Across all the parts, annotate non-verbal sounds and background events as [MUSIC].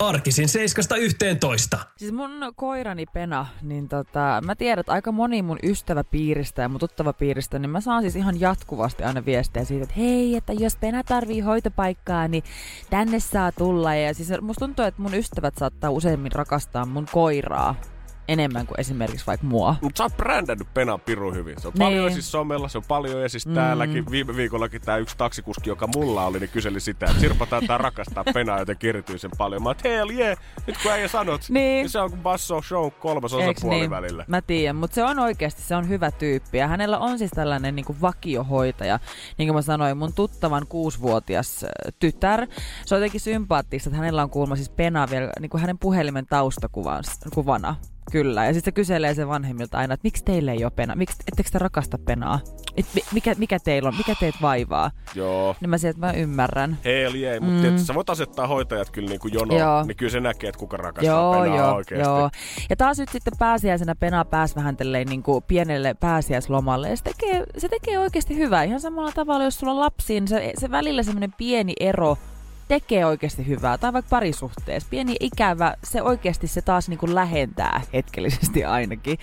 Arkisin 7.11. Siis mun koirani Pena, niin tota, mä tiedän, että aika moni mun ystäväpiiristä ja mun tuttavapiiristä, niin mä saan siis ihan jatkuvasti aina viestejä siitä, että hei, että jos Pena tarvii hoitopaikkaa, niin tänne saa tulla. Ja siis musta tuntuu, että mun ystävät saattaa useimmin rakastaa mun koiraa enemmän kuin esimerkiksi vaikka mua. Mutta sä oot brändännyt Penan pirun hyvin. Se on Niin. paljon siis somella, se on paljon ja siis Mm. täälläkin. Viime viikollakin tämä yksi taksikuski, joka mulla oli, niin kyseli sitä, että Sirpa taitaa rakastaa Penaa jotenkin erityisen paljon. Mä että hell yeah, nyt kun äijä sanot, Niin. niin se on kuin Basso Show kolmas osapuoli niin? välillä. Mä tiedän, mutta se on oikeasti, se on hyvä tyyppi. Ja hänellä on siis tällainen niin kuin vakiohoitaja. Niin kuin mä sanoin, mun tuttavan kuusivuotias äh, tytär. Se on jotenkin sympaattista, että hänellä on kuulemma siis Pena vielä niin kuin hänen puhelimen taustakuvana. Kyllä, ja sitten se kyselee sen vanhemmilta aina, että miksi teille ei ole pena, miksi, ettekö te rakasta penaa? Et mi- mikä, mikä teillä on, mikä teet vaivaa? Joo. Niin mä sieltä mä ymmärrän. Hell yeah, mutta Mm. mm. sä voit asettaa hoitajat kyllä niin kuin jonoon, Joo. niin kyllä se näkee, että kuka rakastaa Joo, Penaa joo, oikeasti. joo. Ja taas nyt sitten pääsiäisenä Pena pääsi vähän niin kuin pienelle pääsiäislomalle. Ja se tekee, se tekee oikeasti hyvää. Ihan samalla tavalla, jos sulla on lapsi, niin se, se välillä semmoinen pieni ero tekee oikeasti hyvää. Tai vaikka parisuhteessa. Pieni ikävä, se oikeasti se taas niin kuin lähentää hetkellisesti ainakin.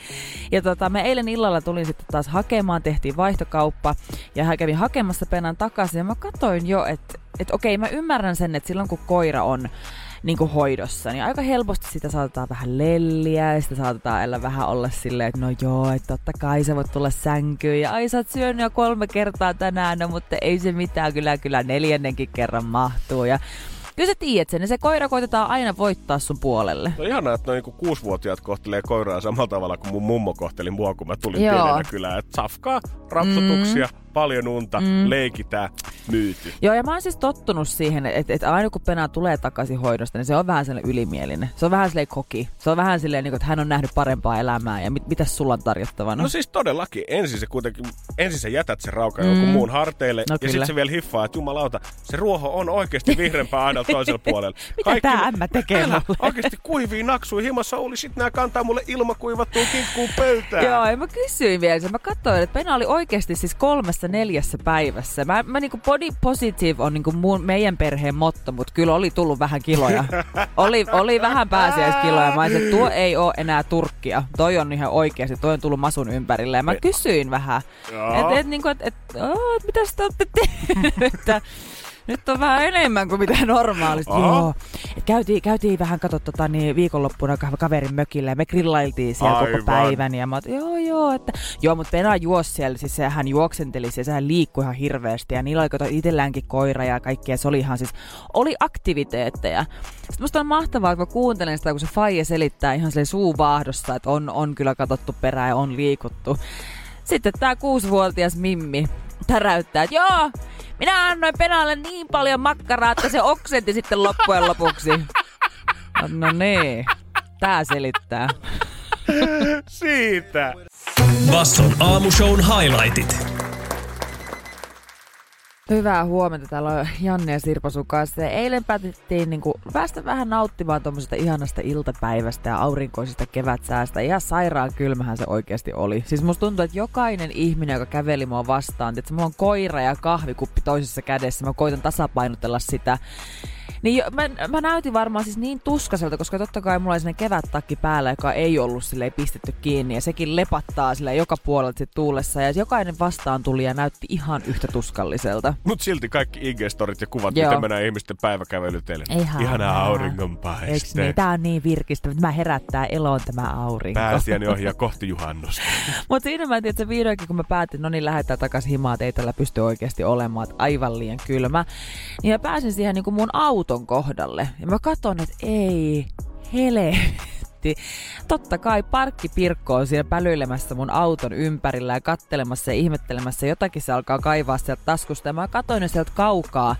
Ja tota, me eilen illalla tulin sitten taas hakemaan, tehtiin vaihtokauppa. Ja hän kävi hakemassa Penan takaisin. Ja mä katsoin jo, että et okei, mä ymmärrän sen, että silloin kun koira on niin kuin hoidossa, niin aika helposti sitä saatetaan vähän lelliä ja sitä saatetaan ella vähän olla silleen, että no joo, että totta kai sä voit tulla sänkyyn ja ai sä oot syönyt jo kolme kertaa tänään, no mutta ei se mitään, kyllä kyllä neljännenkin kerran mahtuu ja Kyllä sä tiedät sen, ja se koira koitetaan aina voittaa sun puolelle. No ihanaa, että noin niinku kuusivuotiaat kohtelee koiraa samalla tavalla kuin mun mummo kohteli mua, kun mä tulin Joo. pienenä kylään. Että safkaa, rapsutuksia, mm. Paljon unta, Mm. leikitään, myyty. Joo, ja mä oon siis tottunut siihen, että, että aina kun Pena tulee takaisin hoidosta, niin se on vähän sellainen ylimielinen. Se on vähän silleen koki. Se on vähän silleen, niin kuin, että hän on nähnyt parempaa elämää ja mit, mitäs sulla on tarjottavana. No, siis todellakin. Ensin se kuitenkin, ensin sä jätät sen raukan Mm. jonkun muun harteille No ja sitten se vielä hiffaa, että jumalauta, se ruoho on oikeasti vihreämpää aina [LAUGHS] toisella puolella. Mitä tää ämmä tekee Älä, mulle? oikeasti kuivia naksui himassa oli, sit nää kantaa mulle ilmakuivattuun kinkkuun pöytään. Joo, ja mä kysyin vielä sen. Mä katsoin, että Pena oli oikeasti siis kolmessa neljässä päivässä. Mä, mä niinku body positive on niinku mun, meidän perheen motto, mutta kyllä oli tullut vähän kiloja. [LAUGHS] oli, oli vähän pääsiäiskiloja. Mä olisin, että tuo ei ole enää turkkia. Toi on ihan oikeasti, toi on tullut masun ympärille. Ja mä kysyin vähän, että et, niinku, et, et, oo, et mitäs te olette tehneet? [LAUGHS] Nyt on vähän enemmän kuin mitä normaalisti. Aha. Joo. Et käytiin, käytiin vähän katso tota, niin viikonloppuna ka- kaverin mökillä ja me grillailtiin siellä Aivan. koko päivän. Ja mä oot, joo joo, että joo, mutta Pena juosi siellä, siis hän juoksenteli siellä, sehän liikkui ihan hirveästi ja niillä oli kato itselläänkin koira ja kaikkea, se oli ihan siis, oli aktiviteetteja. Sitten musta on mahtavaa, että mä kuuntelen sitä, kun se faija selittää ihan sille suuvaahdossa, että on, on kyllä katsottu perään ja on liikuttu. Sitten tää kuusivuotias Mimmi täräyttää, että joo, minä annoin Penalle niin paljon makkaraa, että se oksenti sitten loppujen lopuksi. No niin, tää selittää. Siitä. Basson aamushown highlightit. Hyvää huomenta. Täällä on Janne ja Sirpa sun kanssa. Ja eilen päätettiin niin kuin, päästä vähän nauttimaan tuommoisesta ihanasta iltapäivästä ja aurinkoisesta kevätsäästä. Ihan sairaan kylmähän se oikeasti oli. Siis musta tuntuu, että jokainen ihminen, joka käveli mua vastaan, että mulla on koira ja kahvikuppi toisessa kädessä, mä koitan tasapainotella sitä. Niin jo, mä, mä näytin varmaan siis niin tuskaselta, koska totta kai mulla oli sellainen kevättakki päällä, joka ei ollut sille pistetty kiinni. Ja sekin lepattaa sille joka puolelta sit tuulessa. Ja jokainen vastaan tuli ja näytti ihan yhtä tuskalliselta. Mut silti kaikki IG-storit ja kuvat, Joo. miten mennään ihmisten päiväkävelyteille. Eihän Ihanaa mä. auringonpaiste. Niin? Tää on niin virkistävä. Tämä herättää eloon tämä aurinko. Pääsiäinen ohjaa [LAUGHS] kohti juhannusta. Mutta siinä mä tiedän, että vihdoinkin kun mä päätin, no niin lähdetään takaisin himaan, että ei tällä pysty oikeasti olemaan, että aivan liian kylmä. Niin mä pääsin siihen niin kuin mun auton kohdalle. Ja mä katson, että ei, helvetti. Totta kai parkkipirkko on siinä pälyilemässä mun auton ympärillä ja kattelemassa ja ihmettelemässä. Jotakin se alkaa kaivaa sieltä taskusta. Ja mä katsoin sieltä kaukaa,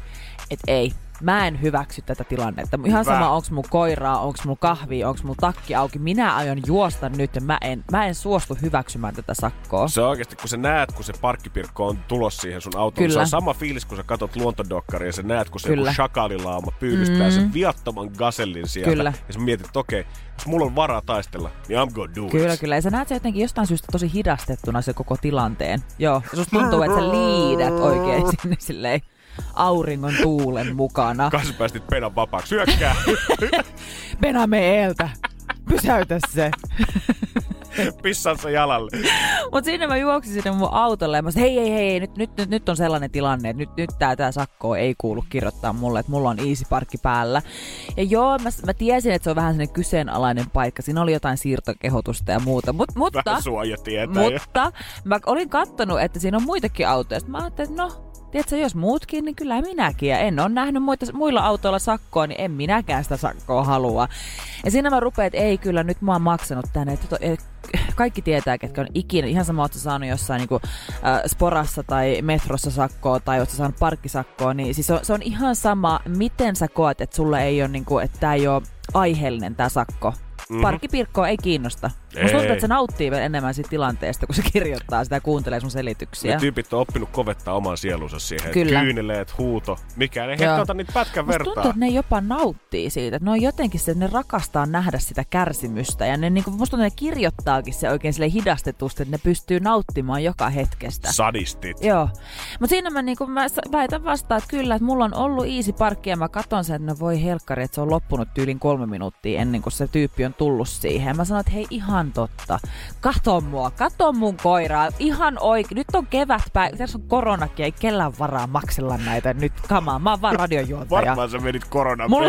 että ei, mä en hyväksy tätä tilannetta. Ihan Hyvä. sama, onks mun koiraa, onks mun kahvi, onks mun takki auki. Minä aion juosta nyt ja mä en, mä en suostu hyväksymään tätä sakkoa. Se on oikeasti, kun sä näet, kun se parkkipirkko on tulos siihen sun autoon, Kyllä. se on sama fiilis, kun sä katot luontodokkaria ja sä näet, kun se Kyllä. joku shakalilauma pyydystää mm. sen viattoman gasellin sieltä. Kyllä. Ja sä mietit, että okei, jos mulla on varaa taistella, niin I'm gonna do Kyllä, it. kyllä. Ja sä näet se jotenkin jostain syystä tosi hidastettuna se koko tilanteen. Joo. Ja susta tuntuu, että sä liidät oikein [LAUGHS] sinne silleen auringon tuulen mukana. Kanssa päästit penan vapaaksi. Hyökkää! [LAUGHS] Pena me eeltä. Pysäytä se. Pissaa se jalalle. Mut sinne mä juoksin sinne mun autolle ja mä sanoin, hei, hei, hei, nyt, nyt, nyt, nyt on sellainen tilanne, että nyt, nyt tää, tää sakko ei kuulu kirjoittaa mulle, että mulla on easy parkki päällä. Ja joo, mä, mä tiesin, että se on vähän sellainen kyseenalainen paikka. Siinä oli jotain siirtokehotusta ja muuta. Mut, mutta, Vähän suojatietä. ja- mutta mä olin kattonut, että siinä on muitakin autoja. Sitten mä ajattelin, että no, tiedätkö, jos muutkin, niin kyllä minäkin. Ja en ole nähnyt muita, muilla autoilla sakkoa, niin en minäkään sitä sakkoa halua. Ja siinä mä rupean, että ei kyllä, nyt mä oon maksanut tänne. Että, to- et, kaikki tietää, ketkä on ikinä. Ihan sama, sä saanut jossain niin kuin, äh, sporassa tai metrossa sakkoa tai oot saanut parkkisakkoa. Niin siis se on, se on ihan sama, miten sä koet, että sulla ei ole, niin kuin, että tää ei ole aiheellinen tää sakko. Mhm. Parkkipirkkoa ei kiinnosta. Ei. Musta tuntuu, että se nauttii vielä enemmän siitä tilanteesta, kun se kirjoittaa sitä ja kuuntelee sun selityksiä. Ne tyypit on oppinut kovettaa oman sielunsa siihen. Kyllä. Kyyneleet, huuto, mikään ei ota niitä pätkän Musta vertaa. tuntuu, että ne jopa nauttii siitä. Että ne on jotenkin se, että ne rakastaa nähdä sitä kärsimystä. Ja ne, niin kuin, musta tuntuu, että ne kirjoittaakin se oikein sille hidastetusti, että ne pystyy nauttimaan joka hetkestä. Sadistit. Joo. Mutta siinä mä, niin mä s- väitän vastaan, että kyllä, että mulla on ollut easy parkki ja mä katon sen, että no voi helkkari, että se on loppunut tyylin kolme minuuttia ennen kuin se tyyppi on tullut siihen. Mä sanoin, että hei ihan totta. Kato mua, kato mun koiraa. Ihan oikein. Nyt on kevätpäivä. Tässä on koronakin, ei kellään varaa maksella näitä nyt kamaa. Mä oon vaan radiojuontaja. Varmaan sä menit koronan Mulla,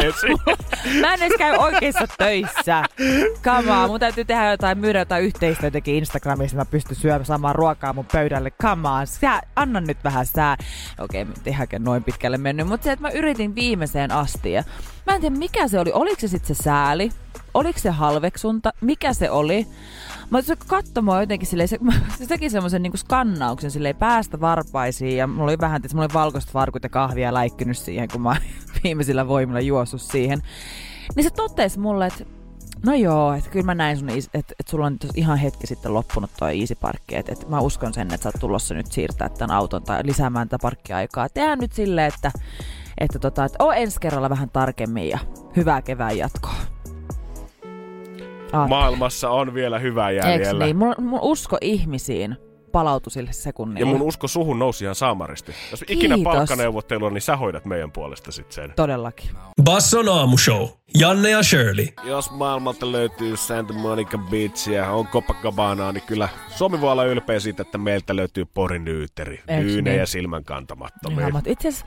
[LAUGHS] mä en edes käy oikeissa töissä. Kamaa, mun täytyy tehdä jotain, myydä jotain yhteistyötäkin Instagramissa, mä pystyn syömään samaa ruokaa mun pöydälle. Kamaa, sä, anna nyt vähän sää. Okei, okay, nyt eihän noin pitkälle mennyt, mutta se, että mä yritin viimeiseen asti. Mä en tiedä, mikä se oli. Oliko se sitten se sääli? Oliko se halveksunta? Mikä se oli? Mä se katsoi mua jotenkin silleen, se, [LAUGHS] se teki semmoisen niinku skannauksen silleen päästä varpaisiin ja mulla oli vähän, että mulla oli valkoiset varkut ja kahvia läikkynyt siihen, kun mä [LAUGHS] viimeisillä voimilla juossut siihen. Niin se totesi mulle, että no joo, että kyllä mä näin sun, että, että sulla on ihan hetki sitten loppunut toi easy parkki, että, että mä uskon sen, että sä oot tulossa nyt siirtää tämän auton tai lisäämään tätä parkkiaikaa. Tehdään nyt silleen, että, että, tota, että oo ensi kerralla vähän tarkemmin ja hyvää kevään jatkoa. Aattele. Maailmassa on vielä hyvää jäljellä. niin? Mun, mun usko ihmisiin palautui sille sekunnille. Ja mun usko suhun nousi ihan saamaristi. Jos ikinä Kiitos. palkkaneuvottelu on, niin sä hoidat meidän puolesta sit sen. Todellakin. Basson aamushow. Janne ja Shirley. Jos maailmalta löytyy Santa Monica Beachia, on Copacabanaa, niin kyllä Suomi voi olla ylpeä siitä, että meiltä löytyy porinyyteri. Eiks Nyynejä niin? silmän kantamattomia. Itse asiassa,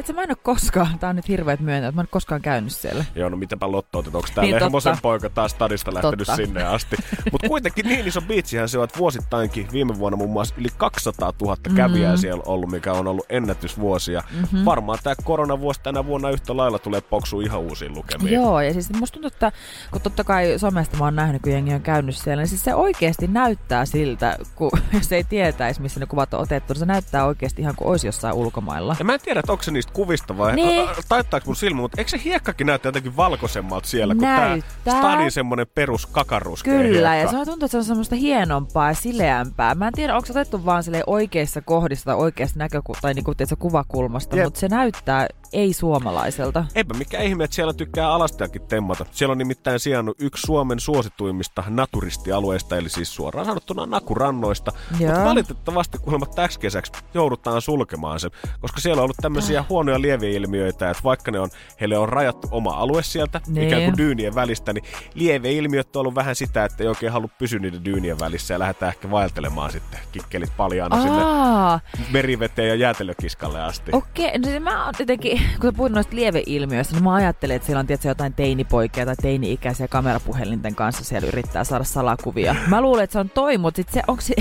että mä en ole koskaan, tää on nyt hirveet myöntää, että mä en ole koskaan käynyt siellä. Joo, no mitäpä lotto otet, onko tää Niin, Lehmosen poika taas stadista lähtenyt Totta. sinne asti. Mutta kuitenkin niin iso biitsihän se on, että vuosittainkin viime vuonna muun muassa yli 200 000 kävijää Mm. siellä ollut, mikä on ollut ennätysvuosia. Mm-hmm. Varmaan tämä koronavuosi tänä vuonna yhtä lailla tulee poksua ihan uusiin lukemiin. Joo, ja siis musta tuntuu, että kun totta kai somesta mä oon nähnyt, kun jengi on käynyt siellä, niin siis se oikeasti näyttää siltä, kun, [LAUGHS] jos ei tietäisi, missä ne kuvat on otettu, niin se näyttää oikeasti ihan kuin olisi jossain ulkomailla. Ja mä en tiedä, että onko se niistä kuvista vai Niin. niin. taittaako mun silmä, mutta eikö se hiekkakin näyttää jotenkin valkoisemmalta siellä, kuin Näyttää. tää stadin semmonen perus kakaruskea Kyllä, ja hiekka. se tuntuu, että se on semmoista hienompaa ja sileämpää. Mä en tiedä, onko se otettu vaan sille oikeissa kohdissa tai oikeasta näkökulmasta tai niinku, tiedätkö, kuvakulmasta, Jep. mutta se näyttää ei-suomalaiselta. Eipä mikä ihme, että siellä tykkää alastajakin temmata. Siellä on nimittäin sijannut yksi Suomen suosituimmista naturistialueista, eli siis suoraan sanottuna nakurannoista. Joo. Mutta valitettavasti kuulemma täksi kesäksi joudutaan sulkemaan se, koska siellä on ollut tämmöisiä huonoja lieveilmiöitä, että vaikka ne on, heille on rajattu oma alue sieltä, Niin. ikään kuin dyynien välistä, niin lieveilmiöt on ollut vähän sitä, että ei oikein halua pysyä niiden dyynien välissä ja lähdetään ehkä vaeltelemaan sitten kikkelit paljaana sinne Aa, meriveteen ja jäätelökiskalle asti. okei. No, se mä oon jotenkin, kun sä puhut noista lieveilmiöistä, niin mä ajattelen, että siellä on tietysti jotain teinipoikia tai teini-ikäisiä kamerapuhelinten kanssa siellä yrittää saada salakuvia. Mä luulen, että se on toi, mutta sit se, onko se,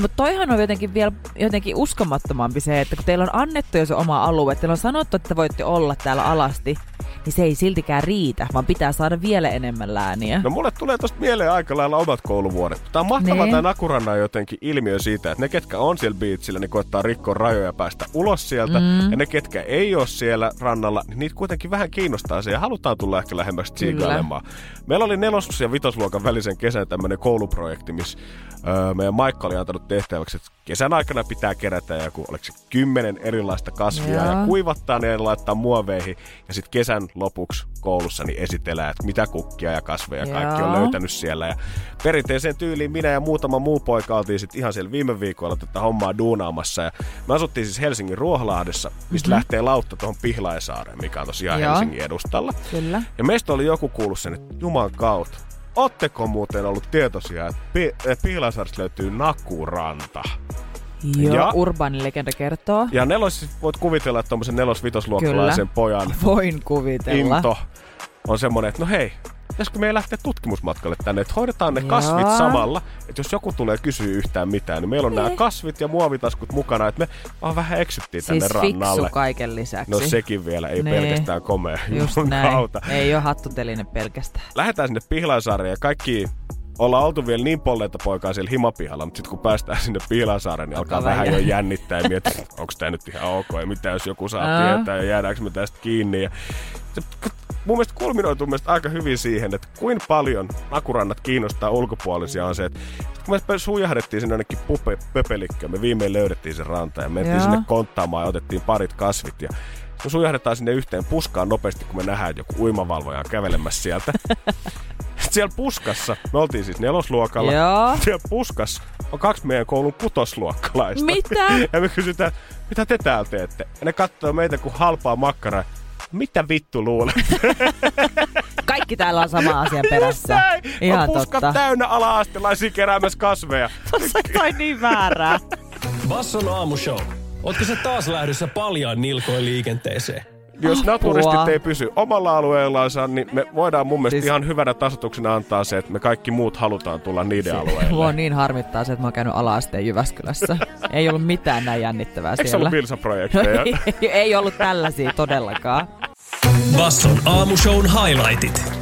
mutta toihan on jotenkin vielä jotenkin uskomattomampi se, että kun teillä on annettu jo se oma alue, teillä on sanottu, että voitte olla täällä alasti, niin se ei siltikään riitä, vaan pitää saada vielä enemmän lääniä. No mulle tulee tosta mieleen aika lailla omat kouluvuodet. Tää on mahtavaa Niin. tää Nakuranna jotenkin ilmiö siitä, että ne ketkä on siellä biitsillä, niin koittaa rikkoa rajoja ja päästä ulos sieltä. Mm. Ja ne ketkä ei ole siellä, siellä rannalla, niin niitä kuitenkin vähän kiinnostaa se ja halutaan tulla ehkä lähemmäksi tsiikailemaan. Meillä oli nelos- ja vitosluokan välisen kesän tämmöinen kouluprojekti, missä öö, meidän Maikka oli antanut tehtäväksi, että kesän aikana pitää kerätä joku, oliko se kymmenen erilaista kasvia Joo. ja kuivattaa ne ja laittaa muoveihin. Ja sitten kesän lopuksi koulussa niin esitellään, että mitä kukkia ja kasveja kaikki on Joo. löytänyt siellä. Ja perinteiseen tyyliin minä ja muutama muu poika oltiin sitten ihan siellä viime viikolla tätä hommaa duunaamassa. Ja me asuttiin siis Helsingin Ruoholahdessa, mistä mm-hmm. lähtee lautta tuohon Pihlaisaareen, mikä on tosiaan Joo. Helsingin edustalla. Kyllä. Ja meistä oli joku kuullut sen, että Juman kautta. Ootteko muuten ollut tietoisia, että Pi- löytyy Nakuranta? Joo, Ja- urbaani legenda kertoo. Ja nelos, voit kuvitella, että tuommoisen nelos-vitosluokkalaisen pojan Voin kuvitella. into on semmoinen, että no hei, pitäisikö meidän lähteä tutkimusmatkalle tänne, että hoidetaan ne Joo. kasvit samalla, että jos joku tulee kysyä yhtään mitään, niin meillä on nämä kasvit ja muovitaskut mukana, että me vaan vähän eksyttiin tänne Siis fiksu rannalle. kaiken lisäksi. No sekin vielä, ei Niin. pelkästään komea. Just näin. kautta. Ei ole hattuteline pelkästään. Lähdetään sinne Pihlajasaareen ja kaikki ollaan oltu vielä niin polleita poikaa siellä himapihalla, mutta sitten kun päästään sinne Pihlajasaareen, niin alkaa Alkaa vähän jo jännittää ja miettiä, onko tämä nyt ihan ok ja mitä jos joku saa Aa. tietää ja jäädäänkö me tästä kiinni. Ja se, mun mielestä kulminoituu mielestä aika hyvin siihen, että kuinka paljon nakurannat kiinnostaa ulkopuolisia on se, että kun me sujahdettiin sinne jonnekin pupe, pöpelikköön, me viimein löydettiin sen ranta ja mentiin Joo. sinne konttaamaan ja otettiin parit kasvit ja me sujahdetaan sinne yhteen puskaan nopeasti, kun me nähdään, joku uimavalvoja on kävelemässä sieltä. [LAUGHS] Sitten siellä puskassa, me oltiin siis nelosluokalla, Joo. siellä puskassa on kaksi meidän koulun kutosluokkalaista. Mitä? [LAUGHS] Ja me kysytään, mitä te täällä teette? Ja ne katsoo meitä kuin halpaa makkaraa. Mitä vittu luulet? [LAUGHS] Kaikki täällä on sama asian perässä. Näin! Ihan on puskat totta. täynnä ala-astelaisia keräämässä kasveja. Tossa toi niin väärää. Basson aamushow. Ootko se taas lähdössä paljaan nilkoin liikenteeseen? Jos Apua. naturistit ei pysy omalla alueellansa, niin me voidaan mun mielestä Siis- ihan hyvänä tasotuksena antaa se, että me kaikki muut halutaan tulla niiden Mua alueelle. niin harmittaa se, että mä oon käynyt ala-asteen Jyväskylässä. [LAUGHS] Ei ollut mitään näin jännittävää Eikö siellä. ollut Vilsa-projekteja? [LAUGHS] ei, ei ollut tällaisia todellakaan. Basson aamushown highlightit.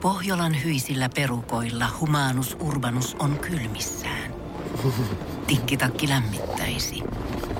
Pohjolan hyisillä perukoilla humanus urbanus on kylmissään. Tikkitakki lämmittäisi.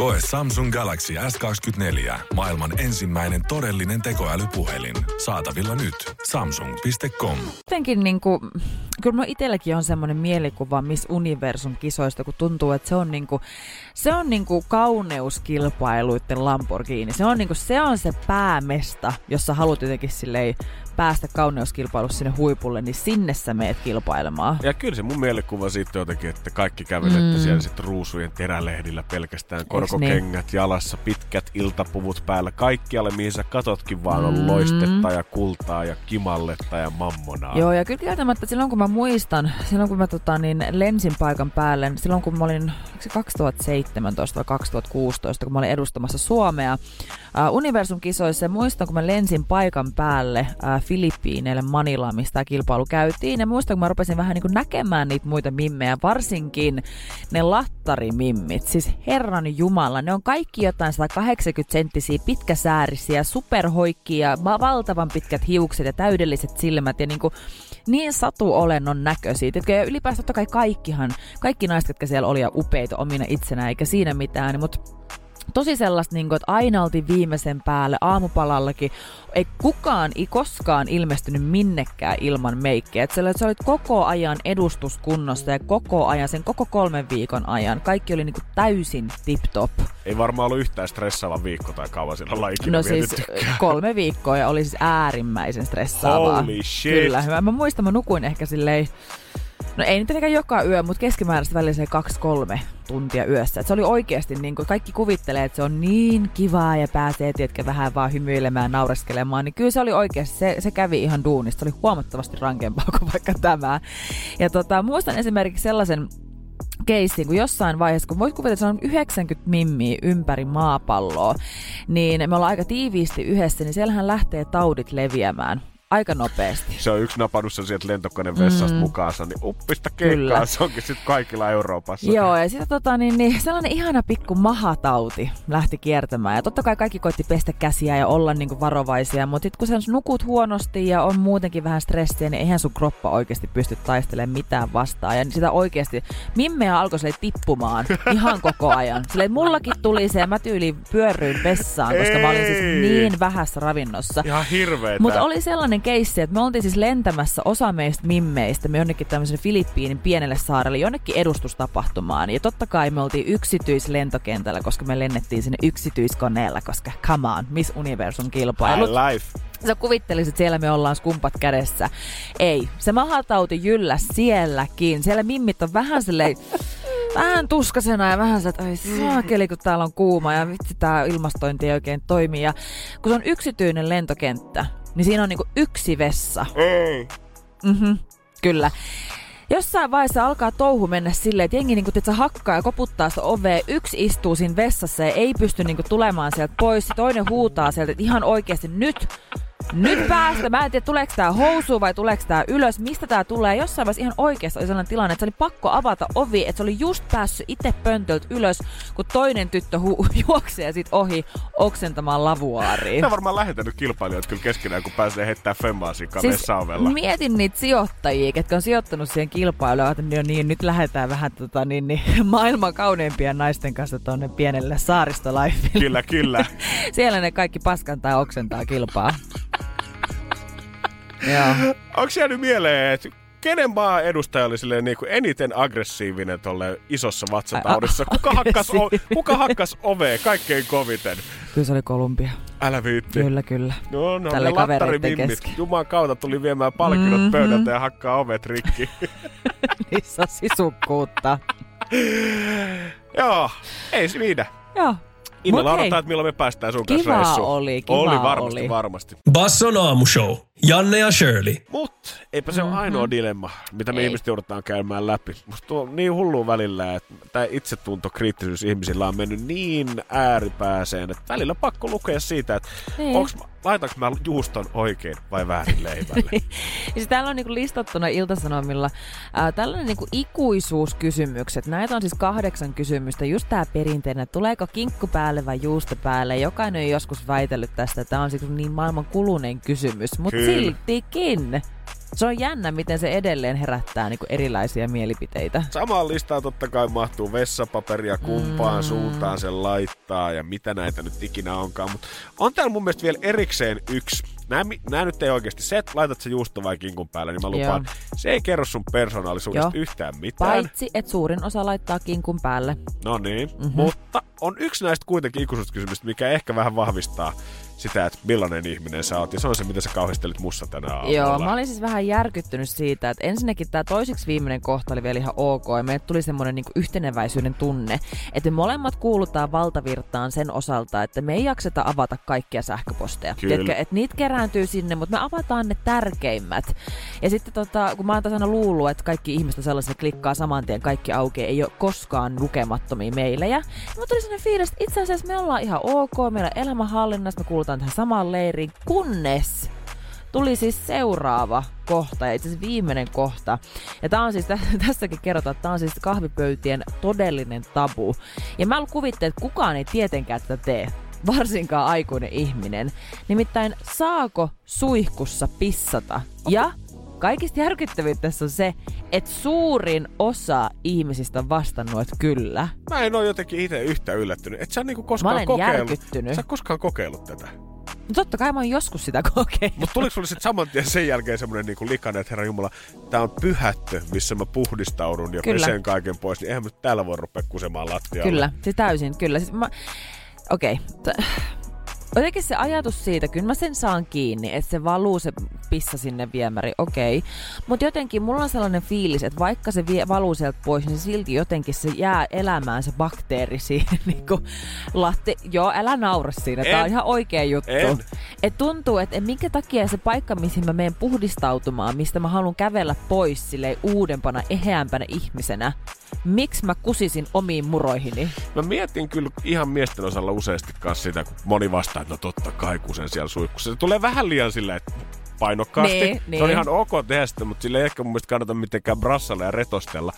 Koe Samsung Galaxy S24. Maailman ensimmäinen todellinen tekoälypuhelin. Saatavilla nyt. Samsung.com. Jotenkin niinku, kyllä mulla itselläkin on semmoinen mielikuva Miss Universum kisoista, kun tuntuu, että se on niinku, se on niinku kauneuskilpailuiden Lamborghini. Se on niinku, se on se päämesta, jossa haluat jotenkin silleen päästä kauneuskilpailussa sinne huipulle, niin sinne sä meet kilpailemaan. Ja kyllä se mun mielikuva siitä jotenkin, että kaikki kävelette Mm. siellä sitten ruusujen terälehdillä pelkästään, niin? korkokengät jalassa, pitkät iltapuvut päällä. Kaikkialle, mihin sä katotkin vaan on Mm. loistetta ja kultaa ja kimalletta ja mammonaa. Joo, ja kyllä kieltämättä silloin kun mä muistan, silloin kun mä tota, niin lensin paikan päälle, niin silloin kun mä olin oliko se 2017 vai 2016, kun mä olin edustamassa Suomea uh, Universum-kisoissa, ja muistan kun mä lensin paikan päälle uh, Filippiineille Manilaan, mistä tämä kilpailu käytiin, ja muistan kun mä rupesin vähän niin kuin näkemään niitä muita mimmejä, varsinkin ne lattarimimmit, siis Herran Jumala, ne on kaikki jotain 180 senttisiä, pitkäsäärisiä, superhoikkia, va- valtavan pitkät hiukset ja täydelliset silmät ja niinku niin satuolennon näköisiä. Ja ylipäänsä totta kai kaikkihan, kaikki naiset, jotka siellä oli ja upeita omina itsenään, eikä siinä mitään, mutta tosi sellaista, niin kuin, että aina oltiin viimeisen päälle aamupalallakin. Ei kukaan ei koskaan ilmestynyt minnekään ilman meikkiä. Että sä olit- koko ajan edustuskunnossa ja koko ajan, sen koko kolmen viikon ajan. Kaikki oli niin kuin täysin tip-top. Ei varmaan ollut yhtään stressaava viikko tai kauan siellä olla ikinä No siis mietittykään. kolme viikkoa ja oli siis äärimmäisen stressaavaa. Holy shit. Kyllä, hyvä. Mä muistan, mä nukuin ehkä silleen, no ei nyt tietenkään joka yö, mutta keskimääräistä välillä se kaksi-kolme tuntia yössä. Et se oli oikeasti niin kuin kaikki kuvittelee, että se on niin kivaa ja pääsee, tietkä vähän vaan hymyilemään, naureskelemaan, niin kyllä se oli oikeasti, se, se kävi ihan duunista. Se oli huomattavasti rankempaa kuin vaikka tämä. Ja tota, muistan esimerkiksi sellaisen keissin, kun jossain vaiheessa, kun voit kuvitella, että se on 90 mimmiä ympäri maapalloa, niin me ollaan aika tiiviisti yhdessä, niin siellähän lähtee taudit leviämään aika nopeasti. Se on yksi napannut sen sieltä lentokoneen vessasta mm. mukaansa, niin uppista keikkaa, Kyllä. se onkin sitten kaikilla Euroopassa. Joo, ja sitten tota, niin, niin, sellainen ihana pikku mahatauti lähti kiertämään. Ja totta kai kaikki koitti pestä käsiä ja olla niin kuin varovaisia, mutta sitten kun sä nukut huonosti ja on muutenkin vähän stressiä, niin eihän sun kroppa oikeasti pysty taistelemaan mitään vastaan. Ja sitä oikeasti, mimmeä alkoi sille tippumaan [LAUGHS] ihan koko ajan. Sille mullakin tuli se, ja mä tyyliin pyörryin vessaan, koska Ei. mä olin siis niin vähässä ravinnossa. Ihan hirveetä. Mutta oli sellainen keissi, että me oltiin siis lentämässä osa meistä mimmeistä, me jonnekin tämmöisen Filippiinin pienelle saarelle, jonnekin edustustapahtumaan. Ja totta kai me oltiin yksityislentokentällä, koska me lennettiin sinne yksityiskoneella, koska come on, Miss Universum kilpailut. life. Sä kuvittelisit, että siellä me ollaan skumpat kädessä. Ei, se mahatauti jyllä sielläkin. Siellä mimmit on vähän silleen vähän tuskasena ja vähän että ai saakeli, kun täällä on kuuma ja vitsi tää ilmastointi ei oikein toimii. Ja kun se on yksityinen lentokenttä, niin siinä on niinku yksi vessa. Ei. Mhm, kyllä. Jossain vaiheessa alkaa touhu mennä silleen, että jengi niinku, että hakkaa ja koputtaa sitä ovea. Yksi istuu siinä vessassa ja ei pysty niinku tulemaan sieltä pois. Toinen huutaa sieltä, että ihan oikeasti nyt nyt päästä. Mä en tiedä, tuleeko tää housu vai tuleeko tää ylös, mistä tää tulee. Jossain vaiheessa ihan oikeassa oli sellainen tilanne, että se oli pakko avata ovi, että se oli just päässyt itse pöntöltä ylös, kun toinen tyttö hu- [LAUGHS] juoksee sit ohi oksentamaan lavuaariin. Mä varmaan lähetänyt kilpailijoita kyllä keskenään, kun pääsee heittää femmaa siis mietin niitä sijoittajia, ketkä on sijoittanut siihen kilpailuun, että niin, niin, nyt lähdetään vähän tota, niin, niin, [LAUGHS] maailman kauneimpien naisten kanssa tuonne pienelle saaristolaifille. Kyllä, kyllä. [LAUGHS] Siellä ne kaikki paskantaa oksentaa kilpaa. Onko jäänyt mieleen, että kenen maa edustaja oli silleen niin kuin eniten aggressiivinen tolle isossa vatsataudissa? Kuka hakkas, o- kuka hakkas ovea kaikkein koviten? Kyllä se oli Kolumbia. Älä viitti. Kyllä, kyllä. No, no Tälle ne lattarimimmit. Juman kautta tuli viemään palkinnot mm-hmm. pöydältä ja hakkaa ovet rikki. [LAUGHS] Niissä on sisukkuutta. [LAUGHS] Joo, ei siinä. Joo, Innolla odotetaan, että milloin me päästään sun kanssa reissuun. oli, kiva oli. varmasti, oli. varmasti. Basson aamushow. Janne ja Shirley. Mut eipä se ole ainoa dilemma, mitä me Ei. ihmiset joudutaan käymään läpi. Musta tuo on niin hullu välillä, että tämä itsetunto, kriittisyys ihmisillä on mennyt niin ääripääseen, että välillä on pakko lukea siitä, että niin. onks, laitanko mä juuston oikein vai väärin leivälle. [LAUGHS] ja siis täällä on niinku listattuna iltasanomilla ää, tällainen niinku ikuisuuskysymykset. Näitä on siis kahdeksan kysymystä. Just tää perinteinen, että tuleeko kinkku päälle vai juusto päälle. Jokainen on joskus väitellyt tästä, että tämä on siis niin maailman kulunein kysymys. Mutta siltikin se on jännä, miten se edelleen herättää niin erilaisia mielipiteitä. Samaan listaan totta kai mahtuu vessapaperia, kumpaan mm. suuntaan sen laittaa ja mitä näitä nyt ikinä onkaan. Mutta on täällä mun mielestä vielä erikseen yksi. Nämä, nämä nyt ei oikeasti, se, että laitat se juusto vai kinkun päälle, niin mä lupaan, Joo. se ei kerro sun persoonallisuudesta Joo. yhtään mitään. Paitsi, että suurin osa laittaa kinkun päälle. No niin, mm-hmm. mutta on yksi näistä kuitenkin ikuisuuskysymystä, mikä ehkä vähän vahvistaa sitä, että millainen ihminen sä oot. Ja se on se, mitä sä kauhistelit mussa tänä aamulla. Joo, mä olin siis vähän järkyttynyt siitä, että ensinnäkin tämä toiseksi viimeinen kohta oli vielä ihan ok. Ja meille tuli semmoinen niin yhteneväisyyden tunne, että me molemmat kuulutaan valtavirtaan sen osalta, että me ei jakseta avata kaikkia sähköposteja. Tiedätkö, että niitä kerääntyy sinne, mutta me avataan ne tärkeimmät. Ja sitten tota, kun mä oon aina luullut, että kaikki ihmiset sellaisia klikkaa saman tien, kaikki aukeaa, ei ole koskaan lukemattomia meilejä. Ja mä tuli sinne fiilis, että itse asiassa me ollaan ihan ok, meillä on elämänhallinnassa, me kuulutaan tähän samaan leiriin, kunnes tuli siis seuraava kohta, ja itse asiassa viimeinen kohta. Ja tää on siis, [LAUGHS] tässäkin kerrotaan, että tää on siis kahvipöytien todellinen tabu. Ja mä kuvittelen, että kukaan ei tietenkään tätä tee varsinkaan aikuinen ihminen. Nimittäin saako suihkussa pissata? Ja kaikista järkyttävintä tässä on se, että suurin osa ihmisistä on vastannut, että kyllä. Mä en ole jotenkin itse yhtä yllättynyt. Et sä niinku koskaan mä olen kokeillut. järkyttynyt. Sä koskaan kokeillut tätä. No totta kai mä oon joskus sitä kokeillut. Mutta tuliko sulle sitten saman tien sen jälkeen semmoinen niinku likainen, että herra Jumala, tää on pyhättö, missä mä puhdistaudun ja kyllä. pesen kaiken pois, niin eihän mä täällä voi rupea kusemaan lattialla. Kyllä, siis täysin, kyllä. Siis mä... Okay jotenkin se ajatus siitä, kyllä mä sen saan kiinni, että se valuu se pissa sinne viemäri, okei. Okay. Mutta jotenkin mulla on sellainen fiilis, että vaikka se vie, valuu sieltä pois, niin silti jotenkin se jää elämään se bakteeri siihen [LAUGHS] niin kuin latte. Joo, älä naura siinä, tää on ihan oikea juttu. En. Et tuntuu, että minkä takia se paikka, missä mä menen puhdistautumaan, mistä mä haluan kävellä pois silleen uudempana, eheämpänä ihmisenä, miksi mä kusisin omiin muroihini? Mä mietin kyllä ihan miesten osalla useasti kanssa sitä, kun moni vastaa, että no totta kai kusen siellä suihkussa. Se tulee vähän liian silleen, että painokkaasti. Niin, Se on niin. ihan ok tehdä sitä, mutta sille ei ehkä mun mielestä kannata mitenkään brassalla ja retostella.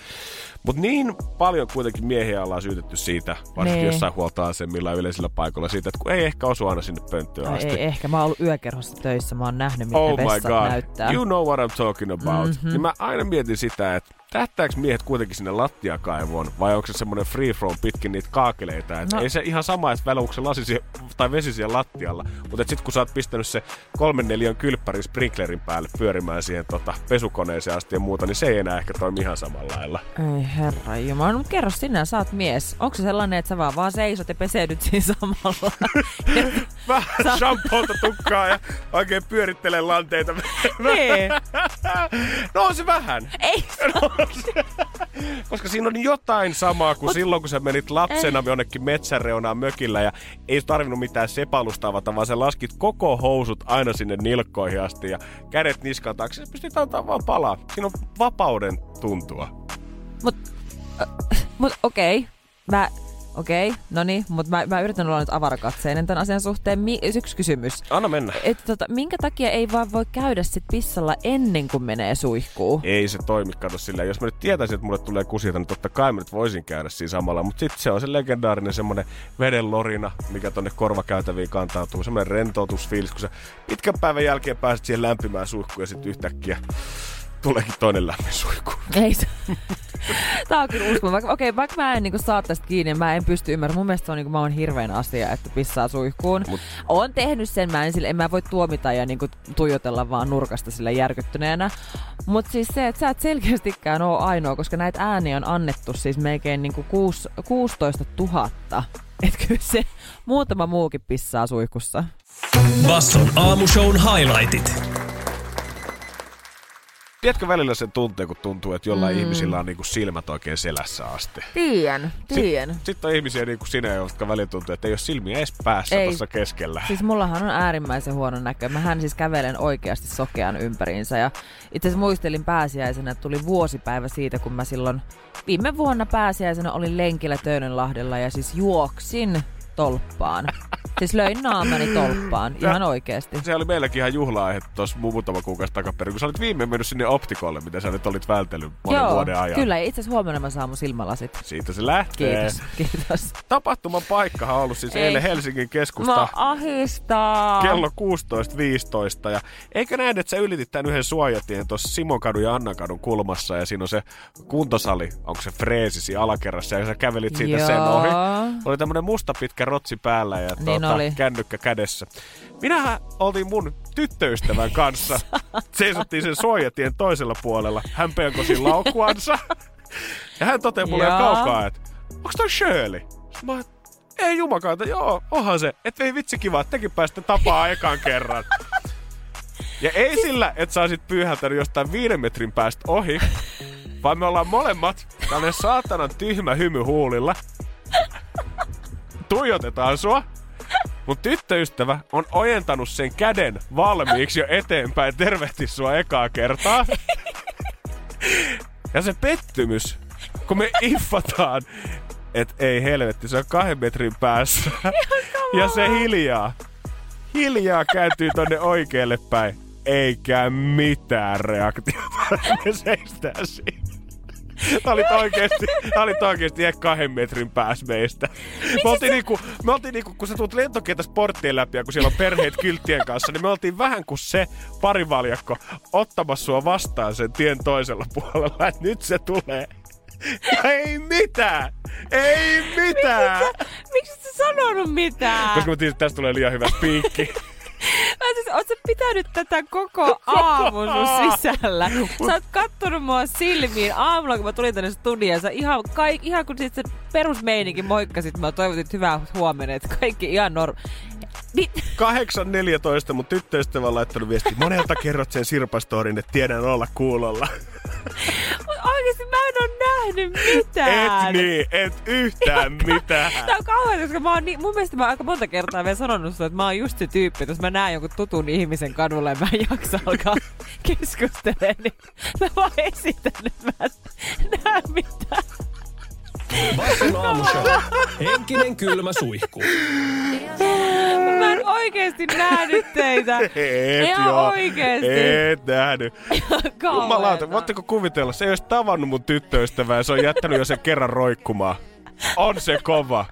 Mutta niin paljon kuitenkin miehiä ollaan syytetty siitä, varsinkin Niin. jossain huoltoasemilla ja yleisillä paikoilla siitä, että kun ei ehkä osu aina sinne pönttöön No, asti. ei, ehkä mä oon ollut yökerhossa töissä, mä oon nähnyt, miten Oh my vessat god, näyttää. you know what I'm talking about. Mhm. Niin mä aina mietin sitä, että tähtääkö miehet kuitenkin sinne lattiakaivoon, vai onko se semmoinen free flow pitkin niitä kaakeleita, että No. ei se ihan sama, että välillä onko se lasi sie- tai vesi siellä lattialla, mutta sitten kun sä oot pistänyt se kolmen neljän kylppärin sprinklerin päälle pyörimään siihen tota, pesukoneeseen asti ja muuta, niin se ei enää ehkä toimi ihan samalla lailla. Ei herra jumala, no kerro sinä, sä oot mies. Onko se sellainen, että sä vaan, vaan seisot ja peseydyt siinä samalla? [LAUGHS] Vähän Sä- shampoota tukkaa ja oikein pyörittelee lanteita. niin. [LAUGHS] no on se vähän. Ei, [LAUGHS] Koska siinä on jotain samaa kuin Mut, silloin, kun sä menit lapsena jonnekin metsäreunaan mökillä ja ei tarvinnut mitään sepalusta avata, vaan sä laskit koko housut aina sinne nilkkoihin asti ja kädet niskan taakse. Sä pystyt antaa vaan palaa. Siinä on vapauden tuntua. mut, äh, mut okei. Okay. Mä, okei, okay, no niin, mutta mä, mä yritän olla nyt avarakatseinen tämän asian suhteen. Mi- yksi kysymys. Anna mennä. Et, tota, minkä takia ei vaan voi käydä sit pissalla ennen kuin menee suihkuun? Ei se toimi, kato sillä. Jos mä nyt tietäisin, että mulle tulee kusiota, niin totta kai mä nyt voisin käydä siinä samalla. Mutta sitten se on se legendaarinen semmonen veden lorina, mikä tonne korvakäytäviin kantautuu. Semmoinen rentoutusfiilis, kun sä pitkän päivän jälkeen pääset siihen lämpimään suihkuun ja sitten yhtäkkiä tuleekin toinen lämmin suihku. Ei se. [LAUGHS] Tää on kyllä uskomaton. Vaikka, okei, vaikka mä en niinku saa tästä kiinni, mä en pysty ymmärtämään. Mun mielestä se on niinku, mä oon hirveän asia, että pissaa suihkuun. Mut-. Oon tehnyt sen, mä en, sille, en mä voi tuomita ja niinku tuijotella vaan nurkasta sille järkyttyneenä. Mut siis se, että sä et selkeästikään oo ainoa, koska näitä ääniä on annettu siis melkein niinku kuus, 16 000. Että kyllä se muutama muukin pissaa suihkussa. Basson aamushown highlightit. Tiedätkö välillä sen tunteen, kun tuntuu, että jollain mm. ihmisillä on niinku silmät oikein selässä asti? Tien, tien. Sitten on ihmisiä niin kuin sinä, jotka välillä tuntuu, että ei ole silmiä edes päässä Ei. tuossa keskellä. Siis mullahan on äärimmäisen huono näkö. Mähän siis kävelen oikeasti sokean ympäriinsä. Ja itse asiassa muistelin pääsiäisenä, että tuli vuosipäivä siitä, kun mä silloin viime vuonna pääsiäisenä olin lenkillä Töönönlahdella ja siis juoksin tolppaan. Siis löin naamani tolppaan, ihan oikeasti. Se oli meilläkin ihan juhla-aihe tuossa muutama kuukausi takaperin, kun sä olit viimein mennyt sinne optikolle, mitä sä nyt olit vältellyt monen Joo, vuoden ajan. kyllä. Itse asiassa huomenna mä saan mun silmälasit. Siitä se lähtee. Kiitos, kiitos. Tapahtuman paikkahan on ollut siis Ei. eilen Helsingin keskusta. Mä ahistaa. kello 16.15. Ja eikö näin, että sä ylitit tämän yhden suojatien tuossa Simonkadun ja Annankadun kulmassa ja siinä on se kuntosali, onko se freesisi alakerrassa ja sä kävelit siitä Joo. sen ohi. Oli tämmönen musta pitkä rotsi päällä ja Niin tuota, oli. kännykkä kädessä. Minähän oltiin mun tyttöystävän kanssa. Seisottiin sen suojatien toisella puolella. Hän pelkosi laukkuansa. Ja hän toteaa mulle Joo. kaukaa, että onko toi Shirley? Mä ei jumakaata, joo, onhan se. Että ei vitsi kiva, että tekin päästä tapaa ekan kerran. Ja ei sillä, että sä olisit pyyhältänyt jostain viiden metrin päästä ohi, vaan me ollaan molemmat tällainen saatanan tyhmä hymy huulilla. Tuijotetaan sua. Mun tyttöystävä on ojentanut sen käden valmiiksi jo eteenpäin tervehti sua ekaa kertaa. Ja se pettymys, kun me iffataan, että ei helvetti, se on kahden metrin päässä. ja se hiljaa, hiljaa kääntyy tonne oikealle päin. Eikä mitään reaktiota. [LAUGHS] Me seistään siinä. Tää olit oikeesti, tää olit oikeesti ehkä kahden metrin päässä meistä. Me oltiin, niinku, me oltiin niinku, kun sä tulet lentokenttä sporttien läpi ja kun siellä on perheet kylttien kanssa, niin me oltiin vähän kuin se parivaljakko ottamassa sua vastaan sen tien toisella puolella, että nyt se tulee. Ei mitään! Ei mitään! Miksi et sä sanonut mitään? Koska mä tiesin, että tästä tulee liian hyvä spiikki. Mä siis, oot sä pitänyt tätä koko aamun sun sisällä? Sä oot kattonut mua silmiin aamulla, kun mä tulin tänne studioon. Sä ihan, kaik, ihan kun sit se perusmeininki moikkasit, mä toivotin hyvää huomenta, että kaikki ihan norm... Mit? 8.14 mun tyttöystävä on laittanut viesti. Monelta kerrot sen Sirpastorin, että tiedän olla kuulolla. Oikeesti mä en oo nähnyt mitään. Et niin, et yhtään [LAUGHS] mitään. Tää on kauhean, koska mä oon niin, mun mielestä mä oon aika monta kertaa vielä sanonut sulle, että mä oon just se tyyppi, että jos mä näen jonkun tutun ihmisen kadulla ja mä en jaksa alkaa [LAUGHS] keskustelemaan, niin mä vaan esitän, että mä en näe mitään. Basson aamushow. Henkinen kylmä suihku. Mä en oikeesti nähnyt teitä. [LAUGHS] Et Ihan joo. oikeesti. Et nähnyt. Jumalauta, voitteko kuvitella? Se ei olisi tavannut mun tyttöystävää ja se on jättänyt jo sen kerran roikkumaan. On se kova.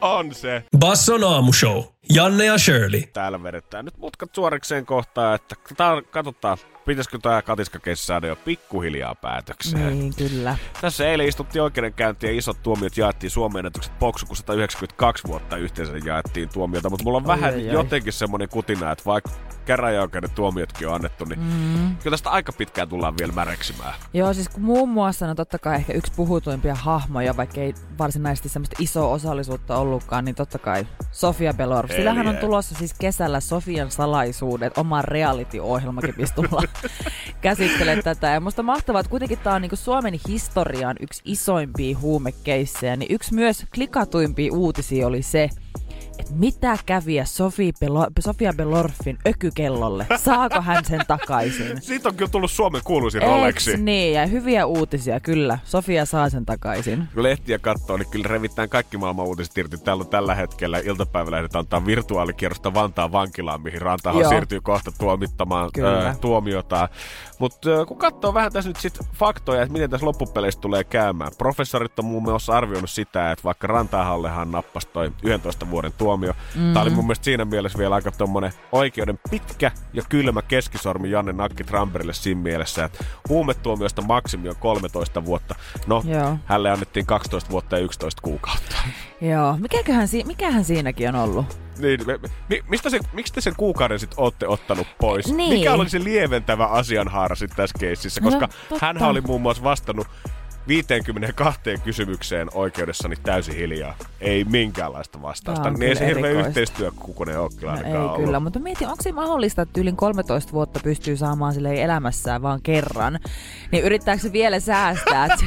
On se. Basson aamushow. Janne ja Shirley. Täällä vedetään nyt mutkat suorikseen kohtaa, että tää, katsotaan, pitäisikö tämä katiskakessi saada jo pikkuhiljaa päätökseen. Niin, kyllä. Tässä eilen istuttiin oikeudenkäyntiä ja isot tuomiot jaettiin Suomen ennätykset Poksu, kun 192 vuotta yhteensä jaettiin tuomiota, mutta mulla on Oi, vähän oi, oi. jotenkin semmoinen kutina, että vaikka käräjäoikeuden tuomiotkin on annettu, niin mm. kyllä tästä aika pitkään tullaan vielä märeksimään. Joo, siis kun muun muassa no totta kai ehkä yksi puhutuimpia hahmoja, vaikka ei varsinaisesti semmoista isoa osallisuutta ollutkaan, niin totta kai Sofia Belor. Sillähän on tulossa siis kesällä Sofian salaisuudet, oma reality-ohjelmakin, mistä tullaan [LAUGHS] käsittelemään tätä. Ja musta mahtavaa, että kuitenkin tämä on niinku Suomen historian yksi isoimpia huumekeissejä, niin yksi myös klikatuimpia uutisia oli se, että mitä käviä Sofia, Belo- Sofia Belorfin ökykellolle? Saako hän sen takaisin? [LAUGHS] Siitä on kyllä tullut Suomen kuuluisin Rolexi. Eiks niin, ja hyviä uutisia kyllä. Sofia saa sen takaisin. Kun lehtiä katsoo, niin kyllä revitään kaikki maailman uutiset irti. Täällä on tällä hetkellä iltapäivälehdet antaa virtuaalikierrosta Vantaan vankilaan, mihin Rantahan Joo. siirtyy kohta tuomittamaan Kyllä. ää, tuomiota. Mutta kun katsoo vähän tässä nyt sit faktoja, että miten tässä loppupeleissä tulee käymään. Professorit on muun muassa arvioinut sitä, että vaikka Rantahallehan nappasi toi 11 vuoden tuomio. Mm. Tämä oli mun mielestä siinä mielessä vielä aika tommonen oikeuden pitkä ja kylmä keskisormi Janne Nakki Tramperille siinä mielessä, että huumetuomiosta maksimi on 13 vuotta. No, Joo. Hälle annettiin 12 vuotta ja 11 kuukautta. [LAUGHS] Joo, mikäköhän, si- mikähän siinäkin on ollut? Niin, me- mi, mistä se, miksi te sen kuukauden sitten olette ottanut pois? Niin. Mikä oli se lieventävä asianhaara sitten tässä keississä? No, Koska totta. hän oli muun muassa vastannut 52 kysymykseen oikeudessani täysin hiljaa. Ei minkäänlaista vastausta. Niin ei se kyllä hirveä erikoista. yhteistyökukunen ole kyllä No ei ollut. kyllä, mutta mietin, onko se mahdollista, että yli 13 vuotta pystyy saamaan sille elämässään vaan kerran. Niin yrittääkö se vielä säästää? [LAUGHS]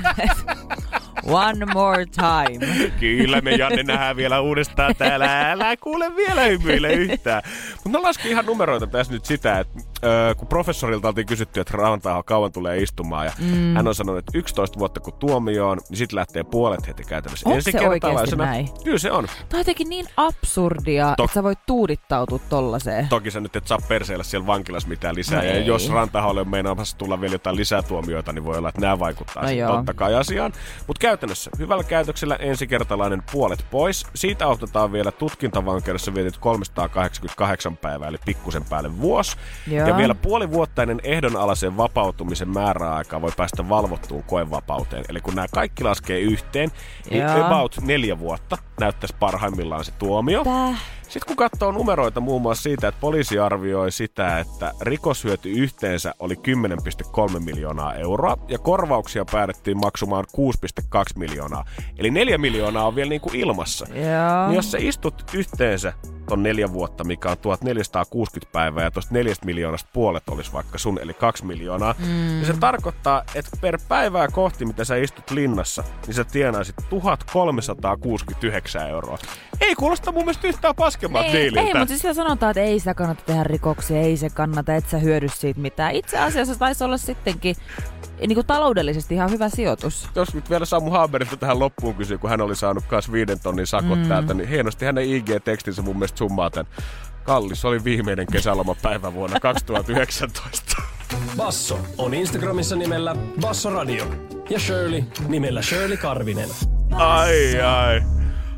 One more time. Kyllä me Janne nähdään vielä uudestaan täällä. Älä kuule vielä hymyile yhtään. Mutta mä laskin ihan numeroita tässä nyt sitä, että ö, kun professorilta oltiin kysytty, että Rantahan kauan tulee istumaan. Ja mm. hän on sanonut, että 11 vuotta kun tuomio on, niin sitten lähtee puolet heti käytännössä Onko se oikeasti Kyllä se on. Tämä on jotenkin niin absurdia, Tok- että sä voit tuudittautua tollaiseen. Toki sä nyt et saa perseillä siellä vankilassa mitään lisää. No ja ei. jos Rantahalle on meinaamassa tulla vielä jotain lisätuomioita, niin voi olla, että nämä vaikuttaa No joo. totta kai asiaan. Mutta käytännössä hyvällä käytöksellä ensikertalainen puolet pois. Siitä otetaan vielä tutkintavankeudessa vietit 388 päivää, eli pikkusen päälle vuosi. Joo. Ja vielä puolivuottainen ehdonalaisen vapautumisen määräaika voi päästä valvottuun koevapauteen. Eli kun nämä kaikki laskee yhteen, niin Joo. about neljä vuotta näyttäisi parhaimmillaan se tuomio. Tää. Sitten kun katsoo numeroita muun muassa siitä, että poliisi arvioi sitä, että rikoshyöty yhteensä oli 10,3 miljoonaa euroa ja korvauksia päätettiin maksumaan 6,2 miljoonaa. Eli 4 miljoonaa on vielä niin kuin ilmassa. Joo. Niin jos sä istut yhteensä ton neljä vuotta, mikä on 1460 päivää ja tuosta neljästä miljoonasta puolet olisi vaikka sun, eli kaksi miljoonaa, mm. niin se tarkoittaa, että per päivää kohti, mitä sä istut linnassa, niin sä tienaisit 1369 euroa. Ei kuulosta mun mielestä yhtään paskemmalta Ei, diililtä. ei, mutta siis sanotaan, että ei sitä kannata tehdä rikoksia, ei se kannata, et sä hyödy siitä mitään. Itse asiassa taisi olla sittenkin niin kuin taloudellisesti ihan hyvä sijoitus. Jos nyt vielä Samu Haberilta tähän loppuun kysyy, kun hän oli saanut kanssa viiden tonnin sakot mm. täältä, niin hienosti hänen IG-tekstinsä mun mielestä summaa tämän. Kallis oli viimeinen kesälomapäivä vuonna [LAUGHS] 2019. Basso on Instagramissa nimellä Basso Radio. Ja Shirley nimellä Shirley Karvinen. Ai ai.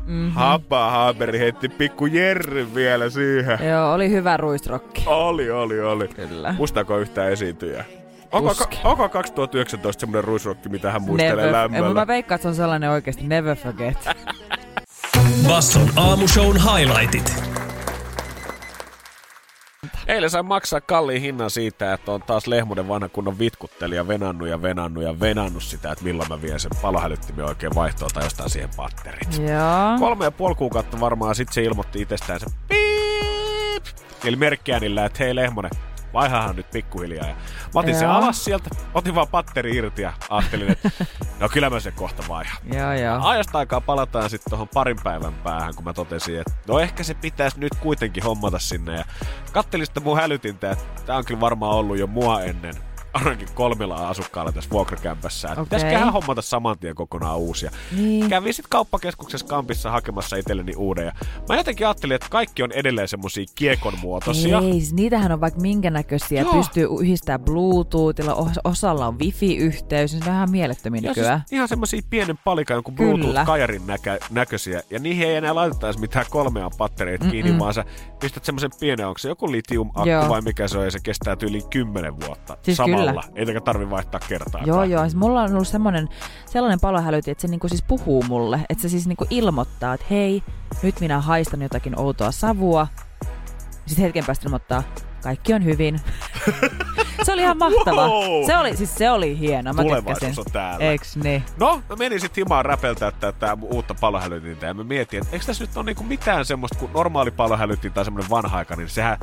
Mm-hmm. Hapa Haberi heitti pikku Jerry vielä siihen. Joo, oli hyvä ruisrokki. Oli, oli, oli. Kyllä. Muistaako yhtään esiintyjää? Onko, onko 2019 semmoinen ruisrokki, mitä hän muistelee Never, lämmöllä? mä veikkaan, että se on sellainen oikeasti never forget. [LAUGHS] Basson aamushown highlightit. Eilen sai maksaa kalliin hinnan siitä, että on taas Lehmonen vanha kunnon vitkuttelija venannut ja venannut ja venannut sitä, että milloin mä vien sen palohälyttimen oikein vaihtoon tai jostain siihen batterit. Joo. Kolme ja puoli kuukautta varmaan sitten se ilmoitti itsestään se piip, eli merkkiäänillä, että hei Lehmonen, vaihahan nyt pikkuhiljaa. Ja mä otin sen Joo. alas sieltä, otin vaan patteri irti ja ajattelin, että no kyllä mä sen kohta vaihan. Joo, joo. Ajasta aikaa palataan sitten tuohon parin päivän päähän, kun mä totesin, että no ehkä se pitäisi nyt kuitenkin hommata sinne. Ja kattelin sitä mun hälytintä, että tää on kyllä varmaan ollut jo mua ennen ainakin kolmilla asukkaalla tässä vuokrakämpässä. Okei. Pitäisiköhän hommata saman tien kokonaan uusia. Niin. Kävin sitten kauppakeskuksessa Kampissa hakemassa itselleni uuden. Ja mä jotenkin ajattelin, että kaikki on edelleen semmosia kiekon muotoisia. Ei, siis niitähän on vaikka minkä näköisiä. Joo. Pystyy yhdistämään Bluetoothilla, os- osalla on wifi-yhteys, niin se on ihan mielettömiä Ja nykyään. siis ihan semmosia pienen palikan jonkun. Bluetooth-kajarin näkö- näköisiä. Ja niihin ei enää laitettaisi mitään kolmea pattereita kiinni, vaan sä pistät semmoisen pienen, onko se joku litium-akku Joo. vai mikä se on, ja se kestää yli 10 vuotta Siis samalla. Kyllä. Eikä tarvi vaihtaa kertaa. Joo, joo. Siis mulla on ollut semmoinen, sellainen palohälytin, että se niinku siis puhuu mulle. Että se siis niinku ilmoittaa, että hei, nyt minä haistan jotakin outoa savua. Sitten hetken päästä ilmoittaa, kaikki on hyvin. [LAUGHS] se oli ihan mahtava. Wow! Se oli, siis se oli hieno. Mä Tulevaisuus tykkäsin. on täällä. Eiks niin? No, mä menin sitten himaan räpeltää tätä uutta palohälytintä ja mä mietin, että eikö tässä nyt ole niinku mitään semmoista kuin normaali palohälytin tai semmoinen vanha niin sehän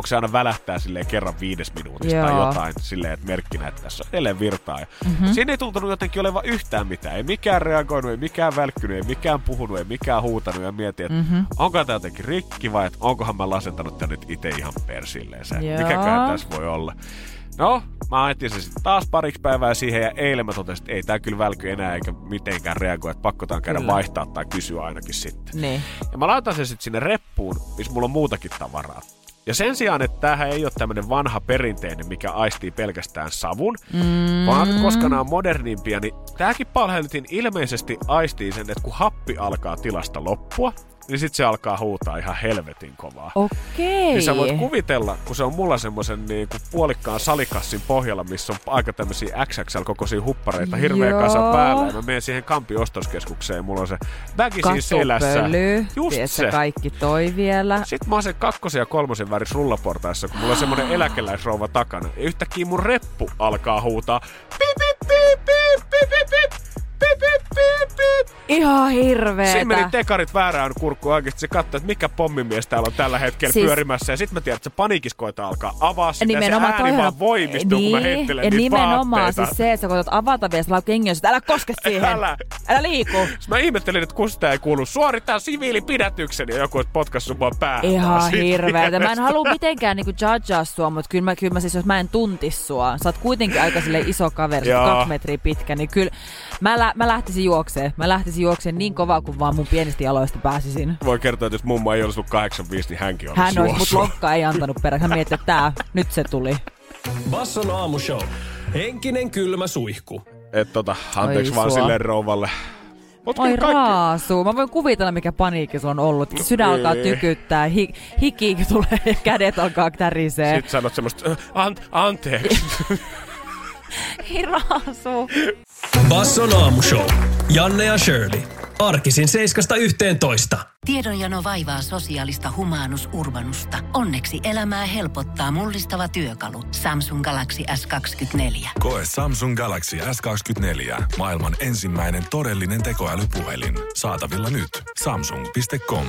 onko se aina välähtää silleen kerran viides minuutista tai Joo. jotain silleen, että merkkinä, että tässä on edelleen virtaa. Ja mm-hmm. Siinä ei tuntunut jotenkin olevan yhtään mitään. Ei mikään reagoinut, ei mikään välkkynyt, ei mikään puhunut, ei mikään huutanut ja mietin, että mm-hmm. onko tämä jotenkin rikki vai että onkohan mä lasentanut tän nyt itse ihan persilleen. Joo. Mikäkään tässä voi olla. No, mä etin se sitten taas pariksi päivää siihen ja eilen mä totesin, että ei tää kyllä välky enää eikä mitenkään reagoi, että pakko tää käydä Kyllä. vaihtaa tai kysyä ainakin sitten. Niin. Ja mä laitan sen sitten sinne reppuun, missä mulla on muutakin tavaraa. Ja sen sijaan, että tämähän ei ole tämmöinen vanha perinteinen, mikä aistii pelkästään savun, mm. vaan koska nämä on modernimpia, niin tämäkin palhelutin ilmeisesti aistii sen, että kun happi alkaa tilasta loppua, niin sitten se alkaa huutaa ihan helvetin kovaa. Okei. Niin sä voit kuvitella, kun se on mulla semmoisen niin kuin puolikkaan salikassin pohjalla, missä on aika tämmöisiä XXL-kokoisia huppareita hirveä Joo. kasa päällä. Ja mä menen siihen Kampi ostoskeskukseen ja mulla on se väki siinä selässä. Just Tiedätkö, se. kaikki toi vielä. Sitten mä oon sen kakkosen ja kolmosen väris rullaportaissa, kun mulla on semmonen [GASPS] eläkeläisrouva takana. Ja yhtäkkiä mun reppu alkaa huutaa. Pip, pip, pip, pip, pip, pip, pip, pip, pip, pip, pip. Ihan hirveetä. Siinä meni tekarit väärään kurkkuun oikeesti. Se katsoi, että mikä pommimies täällä on tällä hetkellä Siis- pyörimässä. Ja sitten mä tiedän, että se paniikis koetaan alkaa avaa sitä. Nimenomaan ja se ääni toihan- vaan voimistuu, kun mä niin, heittelen ja niitä nimenomaan vaatteita. siis se, että sä koetat avata vielä sillä kengiä, että älä koske [LAUGHS] siihen. Älä. Älä liiku. Sitten mä ihmettelin, että kun sitä ei kuulu suorittaa siviilipidätyksen ja joku olisi potkassut mua päähän. Ihan hirveetä. Mä en halua [LAUGHS] mitenkään niinku judgea sua, mutta kyllä mä, kyllä mä siis, jos mä en tuntis sua, sä oot kuitenkin aika sille iso kaveri, sä kaksi metriä pitkä, niin kyllä mä, lä- mä lähtisin juokseen. Mä lähtisin juokseen niin kovaa, kuin vaan mun pienistä jaloista pääsisin. Voi kertoa, että jos mummo ei olisi ollut 85, niin hänkin olisi Hän olisi, mut juossut. lokka ei antanut perään. Hän mietti, että tää, nyt se tuli. Basson aamushow. Henkinen kylmä suihku. Et tota, anteeksi Oi vaan sua. sille rouvalle. Mut Oi kaikki, raasu. Mä voin kuvitella, mikä paniikki sulla on ollut. Sydän alkaa ei. tykyttää, hi- hiki tulee ja [LAUGHS] kädet alkaa tärisee. Sitten sanot semmoista, "Äh, an- anteeksi. [LAUGHS] Ei raasu. Basson aamushow. Janne ja Shirley. Arkisin 7.11. Tiedonjano vaivaa sosiaalista humanus urbanusta. Onneksi elämää helpottaa mullistava työkalu. Samsung Galaxy S24. Koe Samsung Galaxy S24. Maailman ensimmäinen todellinen tekoälypuhelin. Saatavilla nyt. Samsung.com.